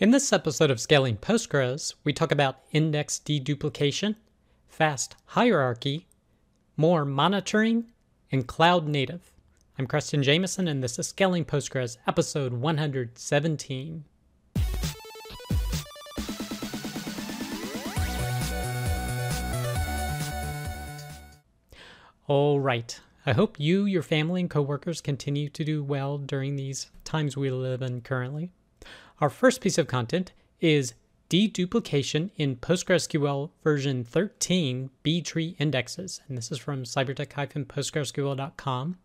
In this episode of Scaling Postgres, we talk about index deduplication, fast hierarchy, more monitoring, and cloud native. I'm Creston Jamison, and this is Scaling Postgres, episode 117. All right. I hope you, your family, and coworkers continue to do well during these times we live in currently. Our first piece of content is deduplication in PostgreSQL version 13 B tree indexes. And this is from cybertec-postgresql.com.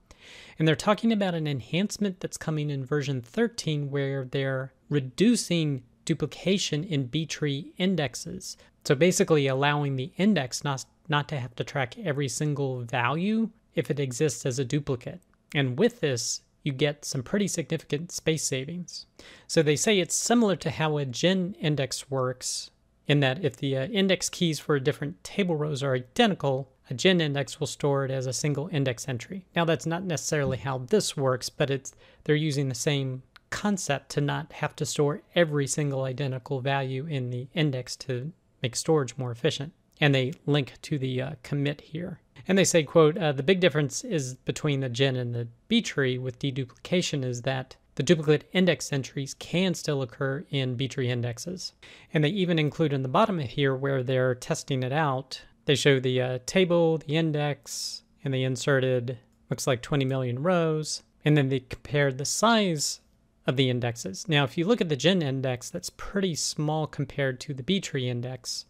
And they're talking about an enhancement that's coming in version 13 where they're reducing duplication in B tree indexes. So basically allowing the index not, not to have to track every single value if it exists as a duplicate. And with this, you get some pretty significant space savings. So they say it's similar to how a GIN index works in that if the uh, index keys for different table rows are identical, a GIN index will store it as a single index entry. Now that's not necessarily how this works, but it's they're using the same concept to not have to store every single identical value in the index to make storage more efficient. And they link to the uh, commit here. And they say, quote, uh, the big difference is between the GIN and the B tree with deduplication is that the duplicate index entries can still occur in B tree indexes. And they even include in the bottom here where they're testing it out, they show the uh, table, the index, and they inserted, looks like 20 million rows. And then they compared the size of the indexes. Now, if you look at the GIN index, that's pretty small compared to the B tree index.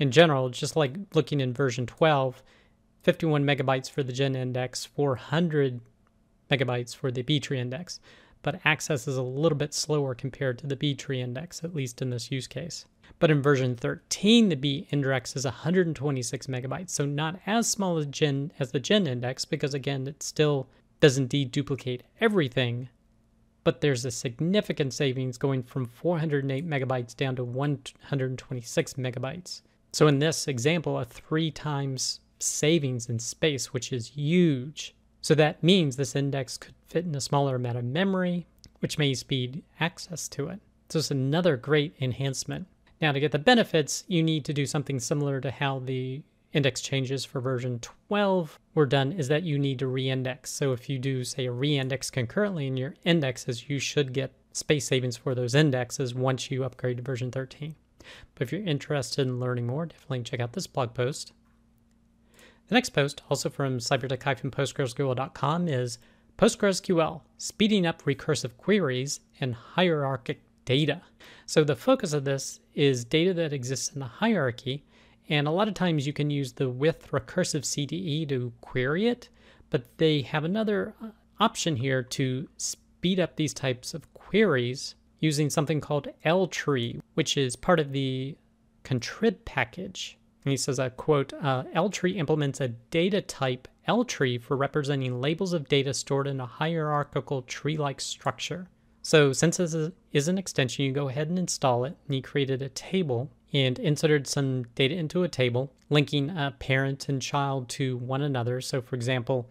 In general, just like looking in version 12, 51 megabytes for the GIN index, 400 megabytes for the B tree index. But access is a little bit slower compared to the B tree index, at least in this use case. But in version 13, the B index is 126 megabytes, so not as small as GIN as the GIN index, because again, it still doesn't deduplicate everything. But there's a significant savings going from 408 megabytes down to 126 megabytes. So in this example, a three times savings in space, which is huge. So that means this index could fit in a smaller amount of memory, which may speed access to it. So it's another great enhancement. Now, to get the benefits, you need to do something similar to how the index changes for version 12 were done, is that you need to reindex. So if you do, say, a reindex concurrently in your indexes, you should get space savings for those indexes once you upgrade to version 13. But if you're interested in learning more, definitely check out this blog post. The next post, also from cybertec-postgresql.com, is PostgreSQL, speeding up recursive queries and hierarchic data. So the focus of this is data that exists in a hierarchy, and a lot of times you can use the with recursive CTE to query it, but they have another uh, option here to speed up these types of queries using something called L-tree, which is part of the contrib package. And he says, a quote, uh, L-tree implements a data type L-tree for representing labels of data stored in a hierarchical tree-like structure. So since this is an extension, you go ahead and install it. And he created a table and inserted some data into a table, linking a parent and child to one another. So for example,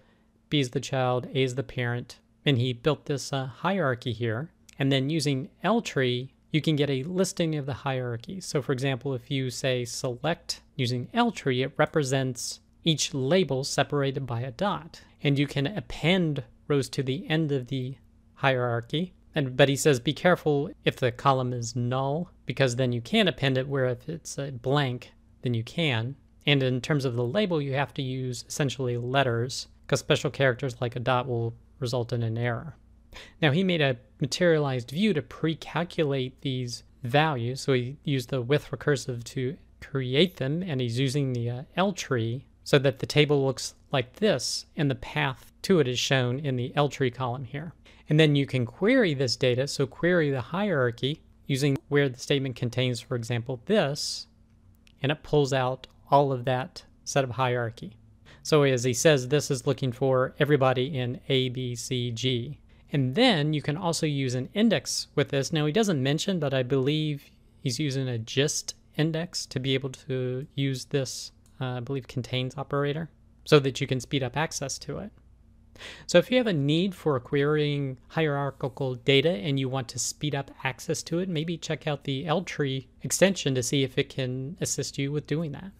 B is the child, A is the parent, and he built this uh, hierarchy here. And then using L-tree, you can get a listing of the hierarchy. So for example, if you say select using L-tree, it represents each label separated by a dot. And you can append rows to the end of the hierarchy. And but he says be careful if the column is null, because then you can append it, where if it's a blank, then you can. And in terms of the label, you have to use essentially letters, because special characters like a dot will result in an error. Now he made a materialized view to pre-calculate these values. So he used the with recursive to create them, and he's using the uh, L tree so that the table looks like this, and the path to it is shown in the L tree column here. And then you can query this data, so query the hierarchy using where the statement contains, for example, this, and it pulls out all of that set of hierarchy. So as he says, this is looking for everybody in A, B, C, G. And then you can also use an index with this. Now he doesn't mention, but I believe he's using a GiST index to be able to use this, uh, I believe, contains operator so that you can speed up access to it. So if you have a need for querying hierarchical data and you want to speed up access to it, maybe check out the L-tree extension to see if it can assist you with doing that.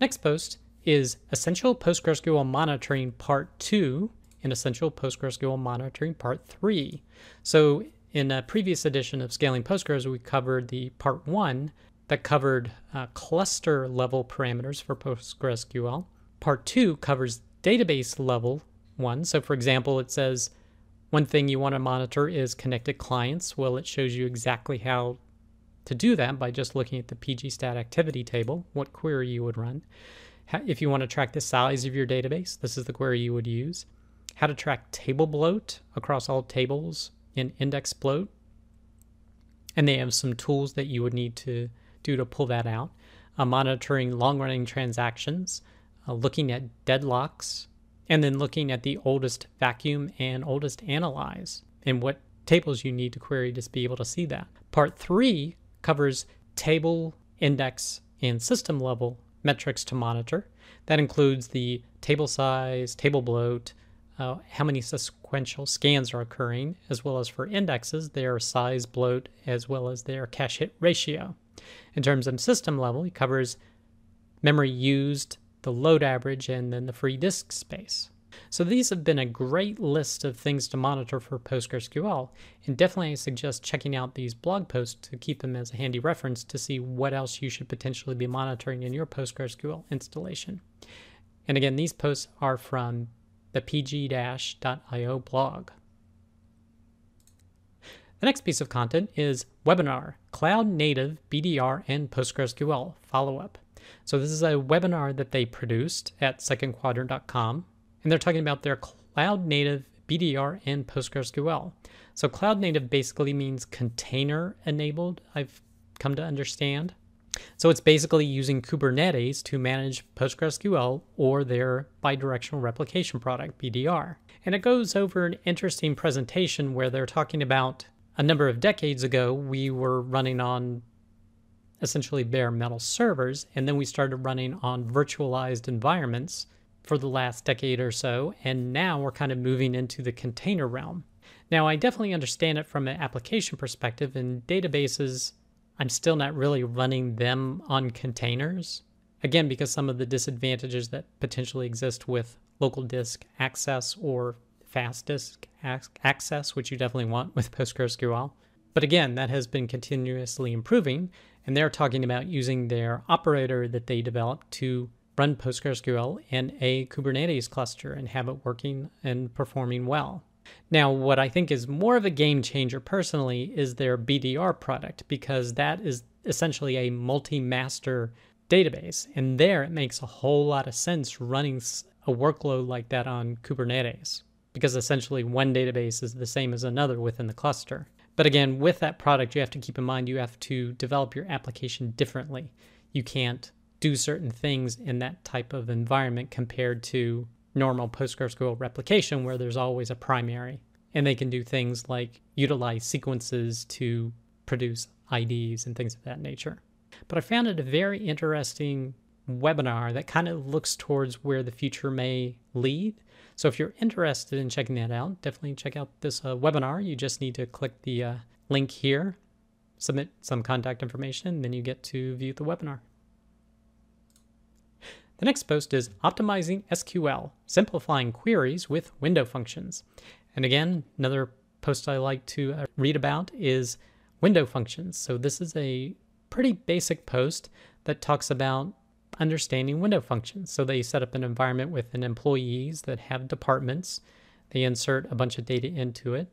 Next post is Essential PostgreSQL Monitoring Part 2 and Essential PostgreSQL Monitoring Part 3. So in a previous edition of Scaling Postgres, we covered the Part 1 that covered uh, cluster level parameters for PostgreSQL. Part 2 covers database level one. So, for example, it says one thing you want to monitor is connected clients. Well, it shows you exactly how to do that by just looking at the pgstat activity table, what query you would run. If you want to track the size of your database, this is the query you would use. How to track table bloat across all tables in index bloat. And they have some tools that you would need to do to pull that out. Uh, monitoring long running transactions, uh, looking at deadlocks, and then looking at the oldest vacuum and oldest analyze and what tables you need to query to be able to see that. Part three covers table, index, and system level metrics to monitor. That includes the table size, table bloat, uh, how many sequential scans are occurring, as well as for indexes, their size bloat, as well as their cache hit ratio. In terms of system level, it covers memory used, the load average, and then the free disk space. So these have been a great list of things to monitor for PostgreSQL, and definitely I suggest checking out these blog posts to keep them as a handy reference to see what else you should potentially be monitoring in your PostgreSQL installation. And again, these posts are from the pg-io blog. The next piece of content is webinar, Cloud Native BDR and PostgreSQL follow-up. So this is a webinar that they produced at secondquadrant.com, and they're talking about their cloud native BDR and PostgreSQL. So cloud native basically means container enabled, I've come to understand. So it's basically using Kubernetes to manage PostgreSQL or their bidirectional replication product, BDR. And it goes over an interesting presentation where they're talking about a number of decades ago, we were running on essentially bare metal servers, and then we started running on virtualized environments for the last decade or so, and now we're kind of moving into the container realm. Now, I definitely understand it from an application perspective. and databases, I'm still not really running them on containers. Again, because some of the disadvantages that potentially exist with local disk access or fast disk access, which you definitely want with PostgreSQL. But again, that has been continuously improving, and they're talking about using their operator that they developed to run PostgreSQL in a Kubernetes cluster and have it working and performing well. Now, what I think is more of a game changer personally is their BDR product because that is essentially a multi master database. And there it makes a whole lot of sense running a workload like that on Kubernetes because essentially one database is the same as another within the cluster. But again, with that product, you have to keep in mind you have to develop your application differently. You can't do certain things in that type of environment compared to normal PostgreSQL replication where there's always a primary. And they can do things like utilize sequences to produce IDs and things of that nature. But I found it a very interesting webinar that kind of looks towards where the future may lead. So if you're interested in checking that out, definitely check out this uh, webinar. You just need to click the uh, link here, submit some contact information, and then you get to view the webinar. The next post is Optimizing SQL, Simplifying Queries with Window Functions. And again, another post I like to uh, read about is window functions. So this is a pretty basic post that talks about understanding window functions. So they set up an environment with an employees that have departments. They insert a bunch of data into it,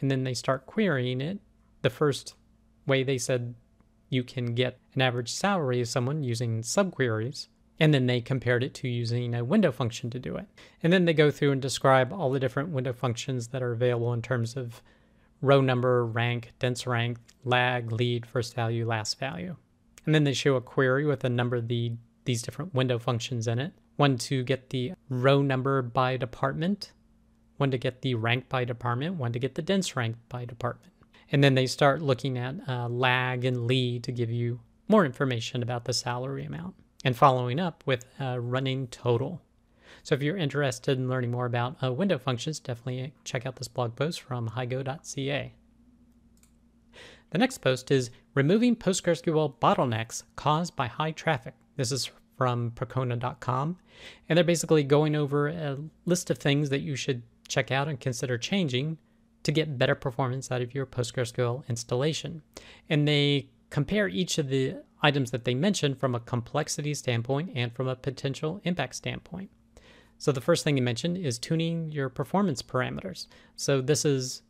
and then they start querying it. The first way they said you can get an average salary of someone using subqueries. And then they compared it to using a window function to do it. And then they go through and describe all the different window functions that are available in terms of row number, rank, dense rank, lag, lead, first value, last value. And then they show a query with a number of the, these different window functions in it. One to get the row number by department, one to get the rank by department, one to get the dense rank by department. And then they start looking at uh, lag and lead to give you more information about the salary amount and following up with a running total. So if you're interested in learning more about uh, window functions, definitely check out this blog post from higo.ca. The next post is removing PostgreSQL bottlenecks caused by high traffic. This is from Percona.com, and they're basically going over a list of things that you should check out and consider changing to get better performance out of your PostgreSQL installation. And they compare each of the items that they mention from a complexity standpoint and from a potential impact standpoint. So the first thing you mentioned is tuning your performance parameters. So this is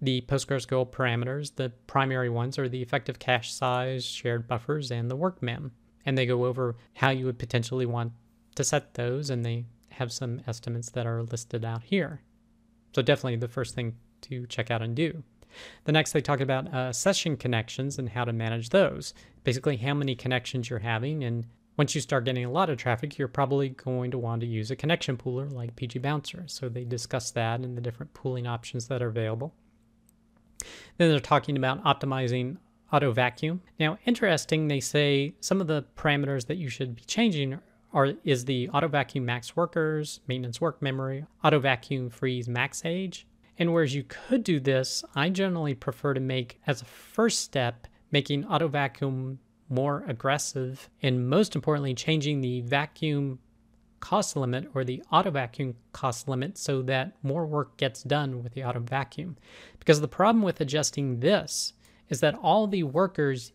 the PostgreSQL parameters. The primary ones are the effective cache size, shared buffers, and the work mem. And they go over how you would potentially want to set those, and they have some estimates that are listed out here. So definitely the first thing to check out and do. The next, they talk about uh, session connections and how to manage those. Basically, how many connections you're having. And once you start getting a lot of traffic, you're probably going to want to use a connection pooler like PG Bouncer. So they discuss that and the different pooling options that are available. Then they're talking about optimizing auto vacuum. Now, interesting, they say some of the parameters that you should be changing are is the auto vacuum max workers, maintenance work memory, auto vacuum freeze max age, and whereas you could do this, I generally prefer to make as a first step making auto vacuum more aggressive and most importantly changing the vacuum cost limit or the auto vacuum cost limit so that more work gets done with the auto vacuum. Because the problem with adjusting this is that all the workers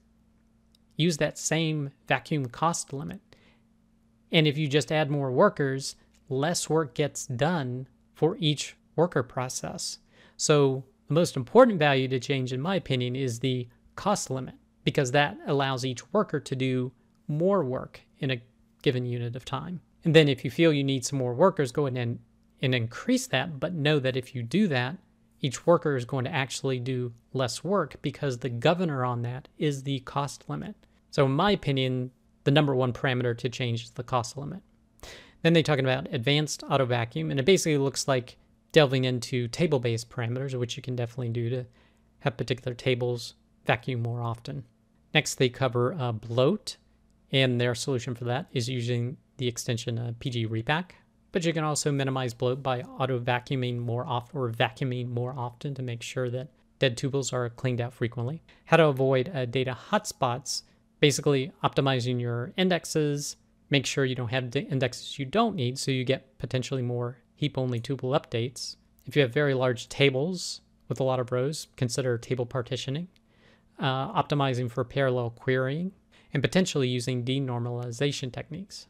use that same vacuum cost limit. And if you just add more workers, less work gets done for each worker process. So the most important value to change, in my opinion, is the cost limit because that allows each worker to do more work in a given unit of time. And then if you feel you need some more workers, go ahead and, and increase that, but know that if you do that, each worker is going to actually do less work because the governor on that is the cost limit. So in my opinion, the number one parameter to change is the cost limit. Then they talk about advanced auto vacuum, and it basically looks like delving into table based parameters, which you can definitely do to have particular tables vacuum more often. Next, they cover uh, bloat, and their solution for that is using the extension uh, PG Repack. But you can also minimize bloat by auto vacuuming more often or vacuuming more often to make sure that dead tuples are cleaned out frequently. How to avoid uh, data hotspots, basically optimizing your indexes, make sure you don't have indexes you don't need so you get potentially more heap only tuple updates. If you have very large tables with a lot of rows, consider table partitioning, uh, optimizing for parallel querying, and potentially using denormalization techniques.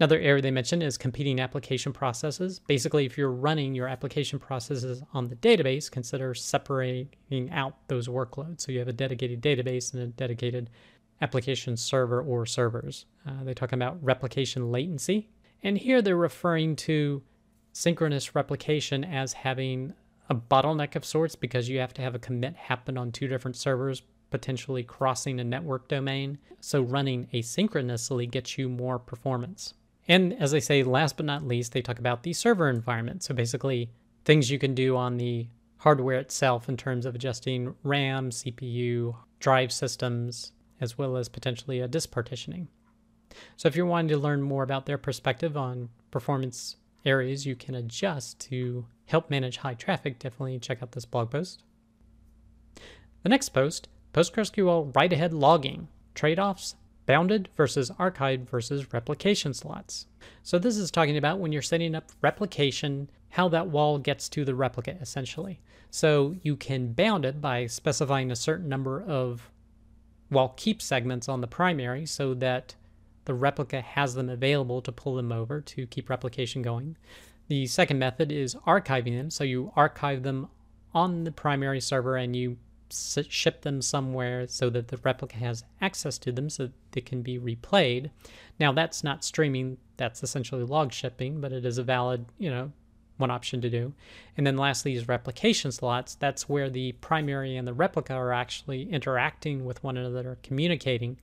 Another area they mention is competing application processes. Basically, if you're running your application processes on the database, consider separating out those workloads. So you have a dedicated database and a dedicated application server or servers. Uh, they talk about replication latency. And here they're referring to synchronous replication as having a bottleneck of sorts because you have to have a commit happen on two different servers, potentially crossing a network domain. So running asynchronously gets you more performance. And as I say, last but not least, they talk about the server environment. So basically, things you can do on the hardware itself in terms of adjusting RAM, CPU, drive systems, as well as potentially a disk partitioning. So if you're wanting to learn more about their perspective on performance areas you can adjust to help manage high traffic, definitely check out this blog post. The next post PostgreSQL write ahead logging trade offs, bounded versus archived versus replication slots. So, this is talking about when you're setting up replication, how that WAL gets to the replica essentially. So, you can bound it by specifying a certain number of WAL keep segments on the primary so that the replica has them available to pull them over to keep replication going. The second method is archiving them. So you archive them on the primary server and you ship them somewhere so that the replica has access to them so they can be replayed. Now that's not streaming, that's essentially log shipping, but it is a valid, you know, one option to do. And then lastly is replication slots. That's where the primary and the replica are actually interacting with one another, communicating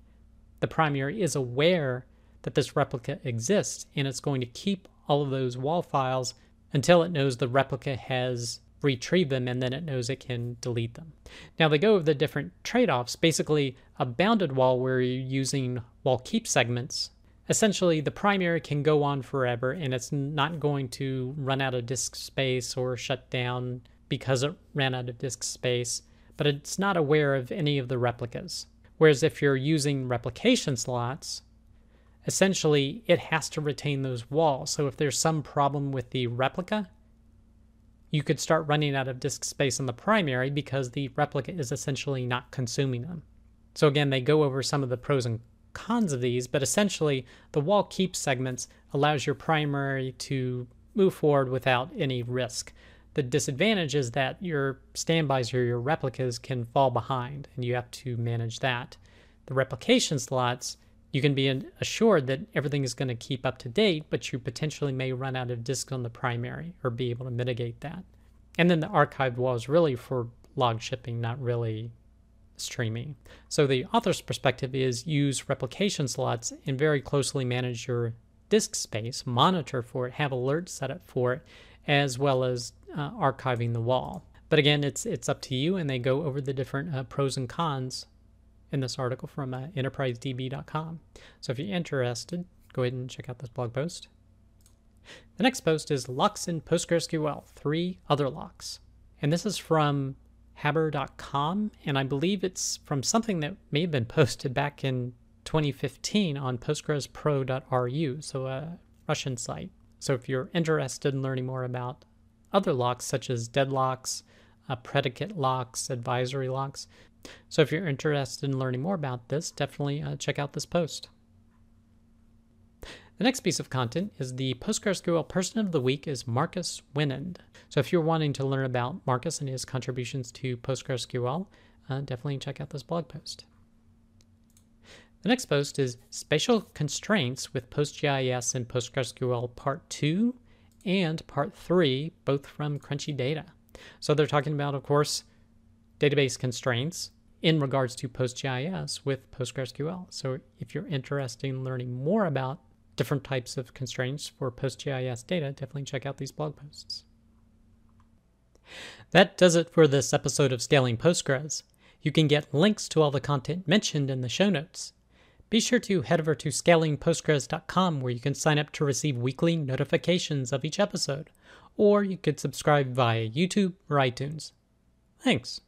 the primary is aware that this replica exists and it's going to keep all of those WAL files until it knows the replica has retrieved them and then it knows it can delete them. Now they go over the different trade-offs. Basically, a bounded WAL where you're using WAL keep segments essentially the primary can go on forever and it's not going to run out of disk space or shut down because it ran out of disk space, but it's not aware of any of the replicas. Whereas if you're using replication slots, essentially it has to retain those WALs. So if there's some problem with the replica, you could start running out of disk space on the primary because the replica is essentially not consuming them. So again, they go over some of the pros and cons of these, but essentially the WAL keep segments allows your primary to move forward without any risk. The disadvantage is that your standbys or your replicas can fall behind and you have to manage that. The replication slots, you can be assured that everything is going to keep up to date, but you potentially may run out of disk on the primary or be able to mitigate that. And then the archived WAL is really for log shipping, not really streaming. So the author's perspective is use replication slots and very closely manage your disk space, monitor for it, have alerts set up for it, as well as uh, archiving the WAL. But again, it's it's up to you, and they go over the different uh, pros and cons in this article from uh, enterprisedb.com. So if you're interested, go ahead and check out this blog post. The next post is locks in PostgreSQL, three other locks. And this is from habr.com, and I believe it's from something that may have been posted back in 2015 on postgrespro.ru, so a Russian site. So if you're interested in learning more about other locks such as deadlocks, uh, predicate locks, advisory locks, so if you're interested in learning more about this, definitely uh, check out this post. The next piece of content is the PostgreSQL Person of the Week is Markus Winand. So if you're wanting to learn about Marcus and his contributions to PostgreSQL, uh, definitely check out this blog post. The next post is Spatial Constraints with PostGIS and PostgreSQL Part 2 and Part 3, both from Crunchy Data. So they're talking about, of course, database constraints in regards to PostGIS with PostgreSQL. So if you're interested in learning more about different types of constraints for PostGIS data, definitely check out these blog posts. That does it for this episode of Scaling Postgres. You can get links to all the content mentioned in the show notes. Be sure to head over to scalingpostgres.com where you can sign up to receive weekly notifications of each episode, or you could subscribe via YouTube or iTunes. Thanks.